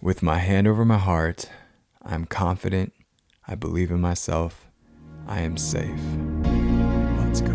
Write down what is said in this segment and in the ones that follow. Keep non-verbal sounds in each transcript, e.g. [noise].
With my hand over my heart, I'm confident, I believe in myself, I am safe. Let's go.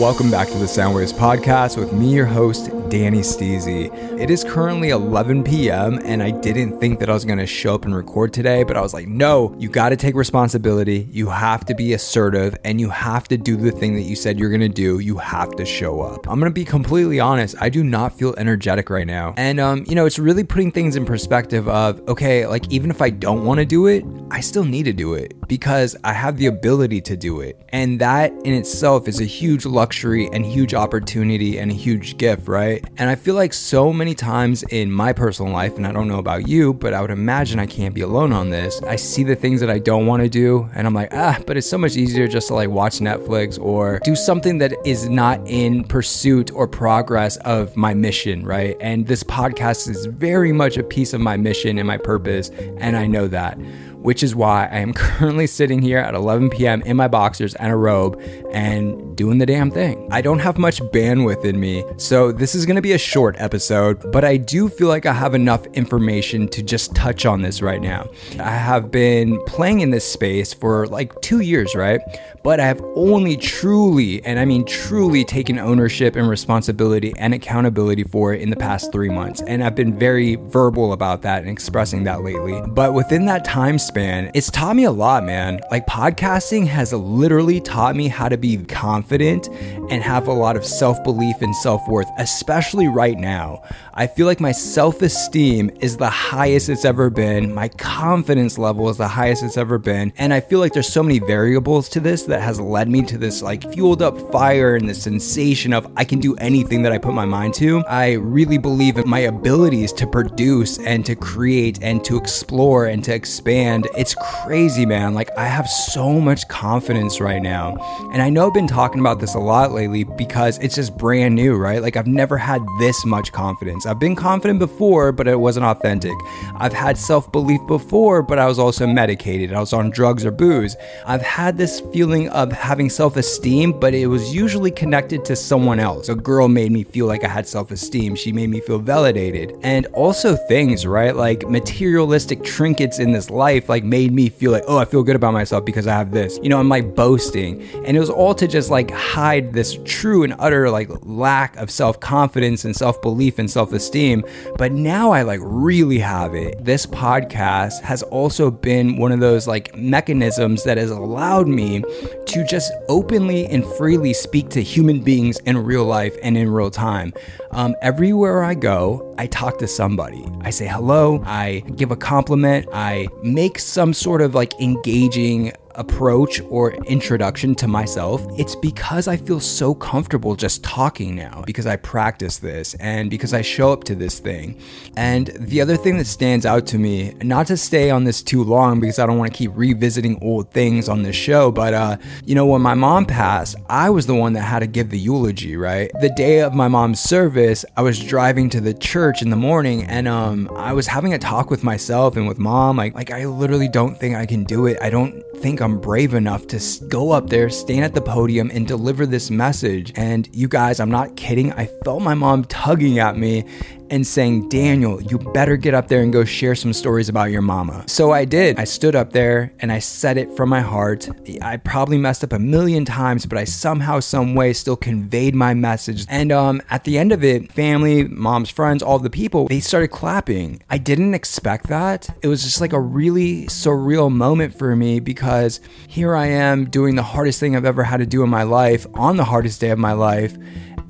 Welcome back to the Soundwaves podcast with me, your host, Danny Steezy. It is currently 11 p.m., and I didn't think that I was going to show up and record today, but I was like, no, you got to take responsibility. You have to be assertive, and you have to do the thing that you said you're going to do. You have to show up. I'm going to be completely honest. I do not feel energetic right now. And, um, you know, it's really putting things in perspective of, okay, like even if I don't want to do it, I still need to do it because I have the ability to do it. And that in itself is a huge luxury and huge opportunity and a huge gift, right? And I feel like so many times in my personal life, and I don't know about you, but I would imagine I can't be alone on this. I see the things that I don't want to do, and I'm like, ah, but it's so much easier just to like watch Netflix or do something that is not in pursuit or progress of my mission, right? And this podcast is very much a piece of my mission and my purpose, and I know that which is why I am [laughs] currently sitting here at 11 p.m. in my boxers and a robe and doing the damn thing. I don't have much bandwidth in me, so this is gonna be a short episode, but I do feel like I have enough information to just touch on this right now. I have been playing in this space for like two years, right? But I have only truly, and I mean truly, taken ownership and responsibility and accountability for it in the past three months. And I've been very verbal about that and expressing that lately. But within that time span, it's taught me a lot, man. Like podcasting has literally taught me how to be confident and have a lot of self belief and self worth, especially right now. I feel like my self esteem is the highest it's ever been. My confidence level is the highest it's ever been. And I feel like there's so many variables to this that has led me to this like fueled up fire and the sensation of I can do anything that I put my mind to. I really believe in my abilities to produce and to create and to explore and to expand. It's crazy, man. Like I have so much confidence right now. And I know I've been talking about this a lot lately because it's just brand new, right? Like I've never had this much confidence. I've been confident before, but it wasn't authentic. I've had self belief before, but I was also medicated. I was on drugs or booze. I've had this feeling of having self esteem, but it was usually connected to someone else. A girl made me feel like I had self esteem. She made me feel validated. And also things, right? Like materialistic trinkets in this life, like made me feel like, oh, I feel good about myself because I have this. You know, I'm like boasting. And it was all to just like hide this true and utter like lack of self confidence and self belief and self esteem esteem, but now I like really have it. This podcast has also been one of those like mechanisms that has allowed me to just openly and freely speak to human beings in real life and in real time. Um, everywhere I go, I talk to somebody. I say hello, I give a compliment, I make some sort of like engaging approach or introduction to myself, it's because I feel so comfortable just talking now because I practice this and because I show up to this thing. And the other thing that stands out to me, not to stay on this too long because I don't want to keep revisiting old things on this show, but uh, you know, when my mom passed, I was the one that had to give the eulogy, right? The day of my mom's service, I was driving to the church in the morning and um I was having a talk with myself and with mom like like I literally don't think I can do it. I don't think I'm brave enough to go up there, stand at the podium, and deliver this message. And you guys, I'm not kidding. I felt my mom tugging at me and saying, Daniel, you better get up there and go share some stories about your mama. So I did. I stood up there and I said it from my heart. I probably messed up a million times, but I somehow, some way still conveyed my message. And um, at the end of it, family, mom's friends, all the people, they started clapping. I didn't expect that. It was just like a really surreal moment for me because here I am doing the hardest thing I've ever had to do in my life on the hardest day of my life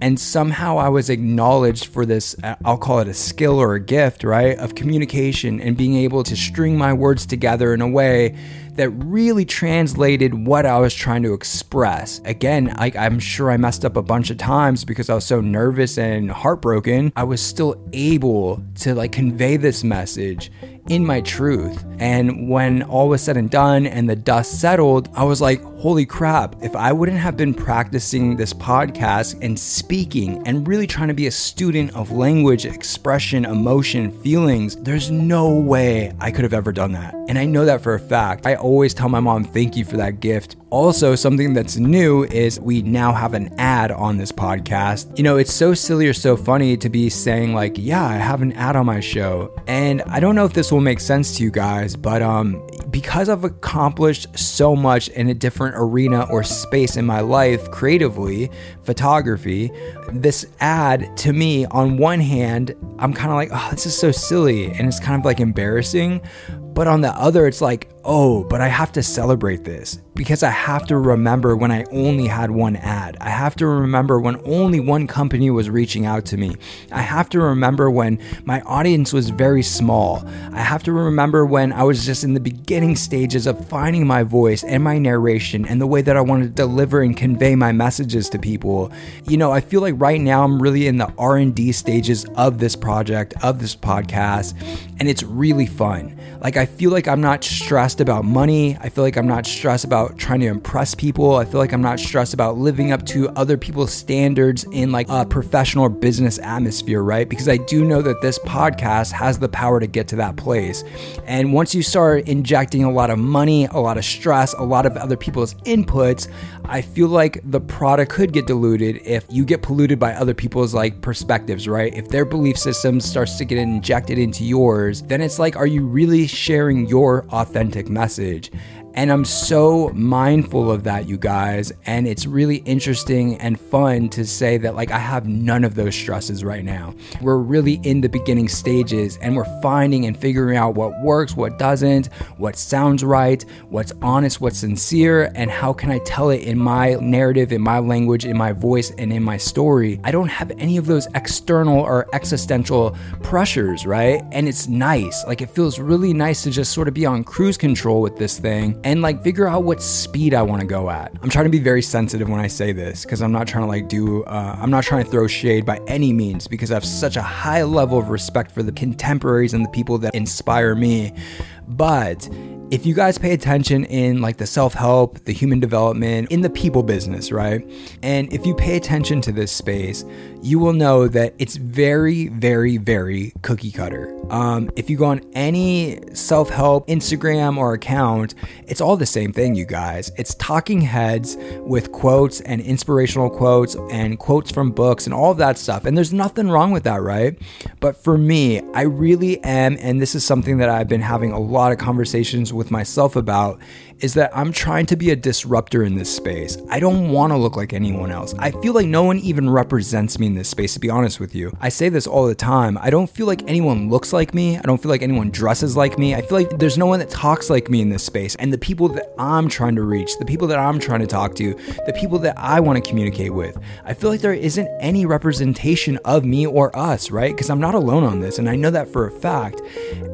and somehow I was acknowledged for this, uh, I'll call it a skill or a gift, right? Of communication and being able to string my words together in a way that really translated what I was trying to express. Again, I, am sure I messed up a bunch of times because I was so nervous and heartbroken. I was still able to like convey this message in my truth. And when all was said and done and the dust settled, I was like, holy crap, if I wouldn't have been practicing this podcast and speaking and really trying to be a student of language, expression, emotion, feelings, there's no way I could have ever done that. And I know that for a fact. I always tell my mom thank you for that gift. Also, something that's new is we now have an ad on this podcast. You know, it's so silly or so funny to be saying like, "Yeah, I have an ad on my show." And I don't know if this will make sense to you guys, but um because I've accomplished so much in a different arena or space in my life creatively, photography, this ad to me, on one hand, I'm kind of like, oh, this is so silly and it's kind of like embarrassing. But on the other, it's like, oh, but I have to celebrate this because I have to remember when I only had one ad. I have to remember when only one company was reaching out to me. I have to remember when my audience was very small. I have to remember when I was just in the beginning stages of finding my voice and my narration and the way that I want to deliver and convey my messages to people. You know, I feel like right now I'm really in the R&D stages of this project, of this podcast, and it's really fun. Like I feel like I'm not stressed about money. I feel like I'm not stressed about trying to impress people. I feel like I'm not stressed about living up to other people's standards in like a professional business atmosphere, right? Because I do know that this podcast has the power to get to that place. And once you start injecting a lot of money, a lot of stress, a lot of other people's inputs, I feel like the product could get diluted if you get polluted by other people's like perspectives, right? If their belief system starts to get injected into yours, then it's like, are you really sharing your authentic message? And I'm so mindful of that, you guys. And it's really interesting and fun to say that, like, I have none of those stresses right now. We're really in the beginning stages and we're finding and figuring out what works, what doesn't, what sounds right, what's honest, what's sincere, and how can I tell it in my narrative, in my language, in my voice, and in my story. I don't have any of those external or existential pressures, right? And it's nice. Like, it feels really nice to just sort of be on cruise control with this thing and like figure out what speed I want to go at. I'm trying to be very sensitive when I say this because I'm not trying to like do, uh, I'm not trying to throw shade by any means because I have such a high level of respect for the contemporaries and the people that inspire me. But if you guys pay attention in like the self help, the human development, in the people business, right? And if you pay attention to this space, you will know that it's very, very, very cookie cutter. Um, if you go on any self help Instagram or account, it's all the same thing, you guys. It's talking heads with quotes and inspirational quotes and quotes from books and all of that stuff. And there's nothing wrong with that, right? But for me, I really am, and this is something that I've been having a lot of conversations with myself about is that I'm trying to be a disruptor in this space. I don't want to look like anyone else. I feel like no one even represents me in this space, to be honest with you. I say this all the time. I don't feel like anyone looks like me. I don't feel like anyone dresses like me. I feel like there's no one that talks like me in this space. And the people that I'm trying to reach, the people that I'm trying to talk to, the people that I want to communicate with, I feel like there isn't any representation of me or us, right? Because I'm not alone on this. And I know that for a fact.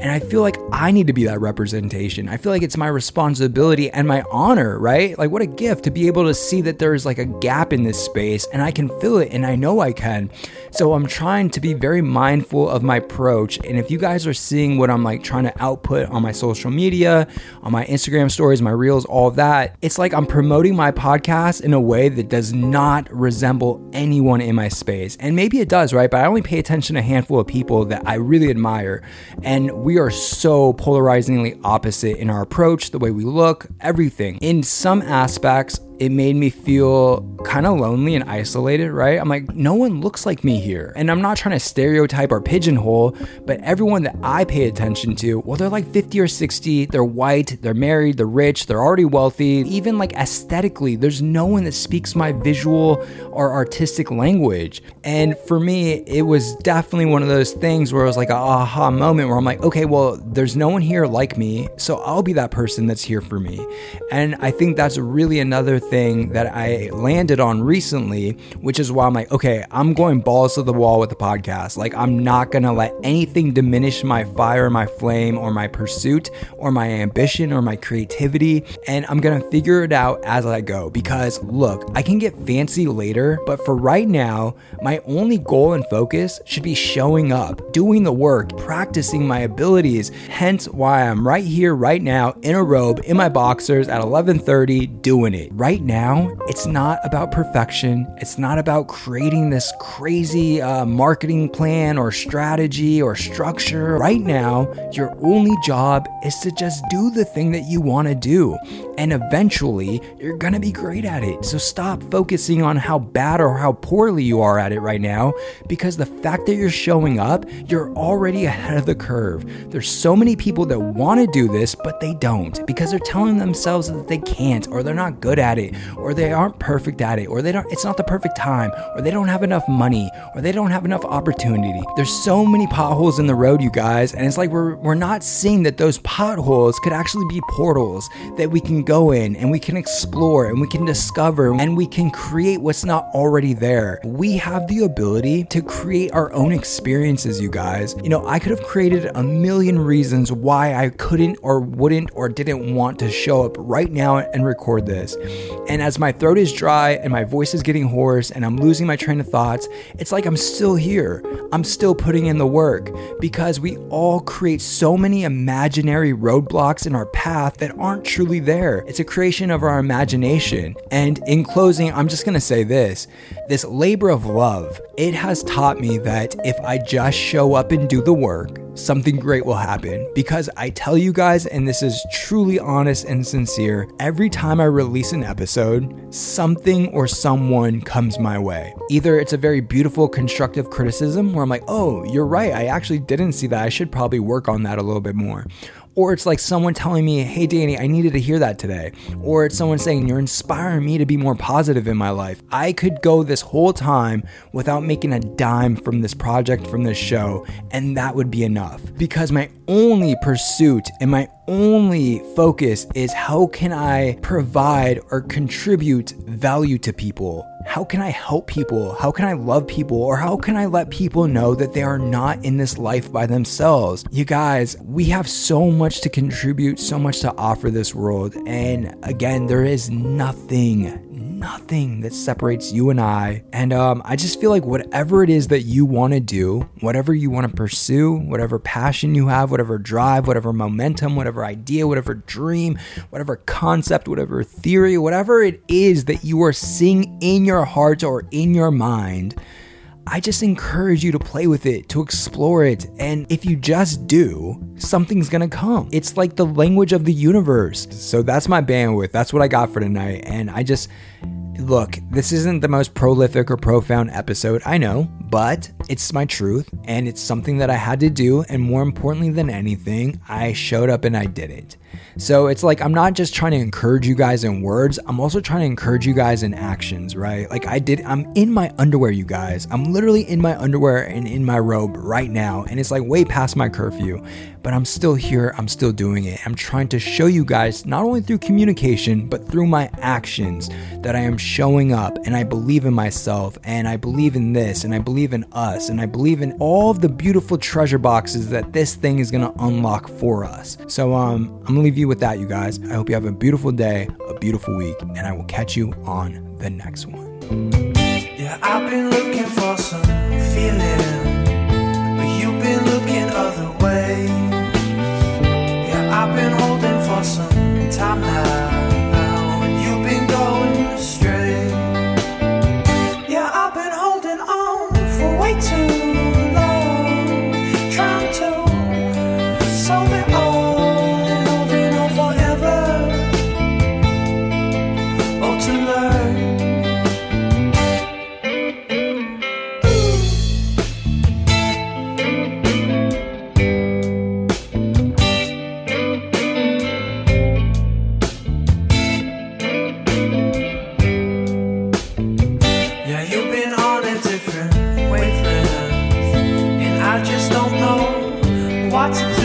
And I feel like I need to be that representation. I feel like it's my responsibility and my honor, right? Like, what a gift to be able to see that there's like a gap in this space and I can fill it and I know I can. So, I'm trying to be very mindful of my approach. And if you guys are seeing what I'm like trying to output on my social media, on my Instagram stories, my reels, all that, it's like I'm promoting my podcast in a way that does not resemble anyone in my space. And maybe it does, right? But I only pay attention to a handful of people that I really admire. And we are so polarizingly opposite in our approach, the way we look, everything. In some aspects, it made me feel kind of lonely and isolated, right? I'm like, no one looks like me here. And I'm not trying to stereotype or pigeonhole, but everyone that I pay attention to, well, they're like 50 or 60, they're white, they're married, they're rich, they're already wealthy. Even like aesthetically, there's no one that speaks my visual or artistic language. And for me, it was definitely one of those things where it was like a aha moment where I'm like, okay, well, there's no one here like me, so I'll be that person that's here for me. And I think that's really another thing that I landed on recently, which is why I'm like, okay, I'm going balls to the wall with the podcast. Like, I'm not gonna let anything diminish my fire, my flame, or my pursuit, or my ambition, or my creativity. And I'm gonna figure it out as I go. Because look, I can get fancy later, but for right now, my only goal and focus should be showing up, doing the work, practicing my abilities. Hence why I'm right here, right now, in a robe, in my boxers at 11:30, doing it. Right right now, it's not about perfection. It's not about creating this crazy uh, marketing plan or strategy or structure. Right now, your only job is to just do the thing that you want to do. And eventually, you're going to be great at it. So stop focusing on how bad or how poorly you are at it right now because the fact that you're showing up, you're already ahead of the curve. There's so many people that want to do this, but they don't because they're telling themselves that they can't or they're not good at it or they aren't perfect at it or they don't it's not the perfect time or they don't have enough money or they don't have enough opportunity. There's so many potholes in the road, you guys, and it's like we're we're not seeing that those potholes could actually be portals that we can go in and we can explore and we can discover and we can create what's not already there. We have the ability to create our own experiences, you guys. You know, I could have created a million reasons why I couldn't or wouldn't or didn't want to show up right now and record this. And as my throat is dry and my voice is getting hoarse and I'm losing my train of thoughts, it's like I'm still here. I'm still putting in the work because we all create so many imaginary roadblocks in our path that aren't truly there. It's a creation of our imagination. And in closing, I'm just going to say this this labor of love, it has taught me that if I just show up and do the work, something great will happen. Because I tell you guys, and this is truly honest and sincere, every time I release an episode, something or someone comes my way. Either it's a very beautiful, constructive criticism where I'm like, oh, you're right, I actually didn't see that. I should probably work on that a little bit more. Or it's like someone telling me, hey, Danny, I needed to hear that today. Or it's someone saying, you're inspiring me to be more positive in my life. I could go this whole time without making a dime from this project, from this show, and that would be enough. Because my only pursuit and my only focus is how can I provide or contribute value to people? How can I help people? How can I love people? Or how can I let people know that they are not in this life by themselves? You guys, we have so much to contribute, so much to offer this world. And again, there is nothing, nothing that separates you and I. And um, I just feel like whatever it is that you want to do, whatever you want to pursue, whatever passion you have, whatever drive, whatever momentum, whatever idea, whatever dream, whatever concept, whatever theory, whatever it is that you are seeing in your heart or in your mind. I just encourage you to play with it, to explore it. And if you just do, something's gonna come. It's like the language of the universe. So that's my bandwidth. That's what I got for tonight. And I just, look, this isn't the most prolific or profound episode, I know, but it's my truth and it's something that I had to do. And more importantly than anything, I showed up and I did it. So it's like I'm not just trying to encourage you guys in words, I'm also trying to encourage you guys in actions, right? Like I did, I'm in my underwear, you guys. I'm literally in my underwear and in my robe right now. And it's like way past my curfew, but I'm still here. I'm still doing it. I'm trying to show you guys, not only through communication, but through my actions, that I am showing up and I believe in myself and I believe in this and I believe in us and I believe in all of the beautiful treasure boxes that this thing is to unlock for us. So, um, I'm leave you with that, you guys. I hope you have a beautiful day, a beautiful week, and I will catch you on the next one. Yeah, I've been looking for some feeling, time now. watching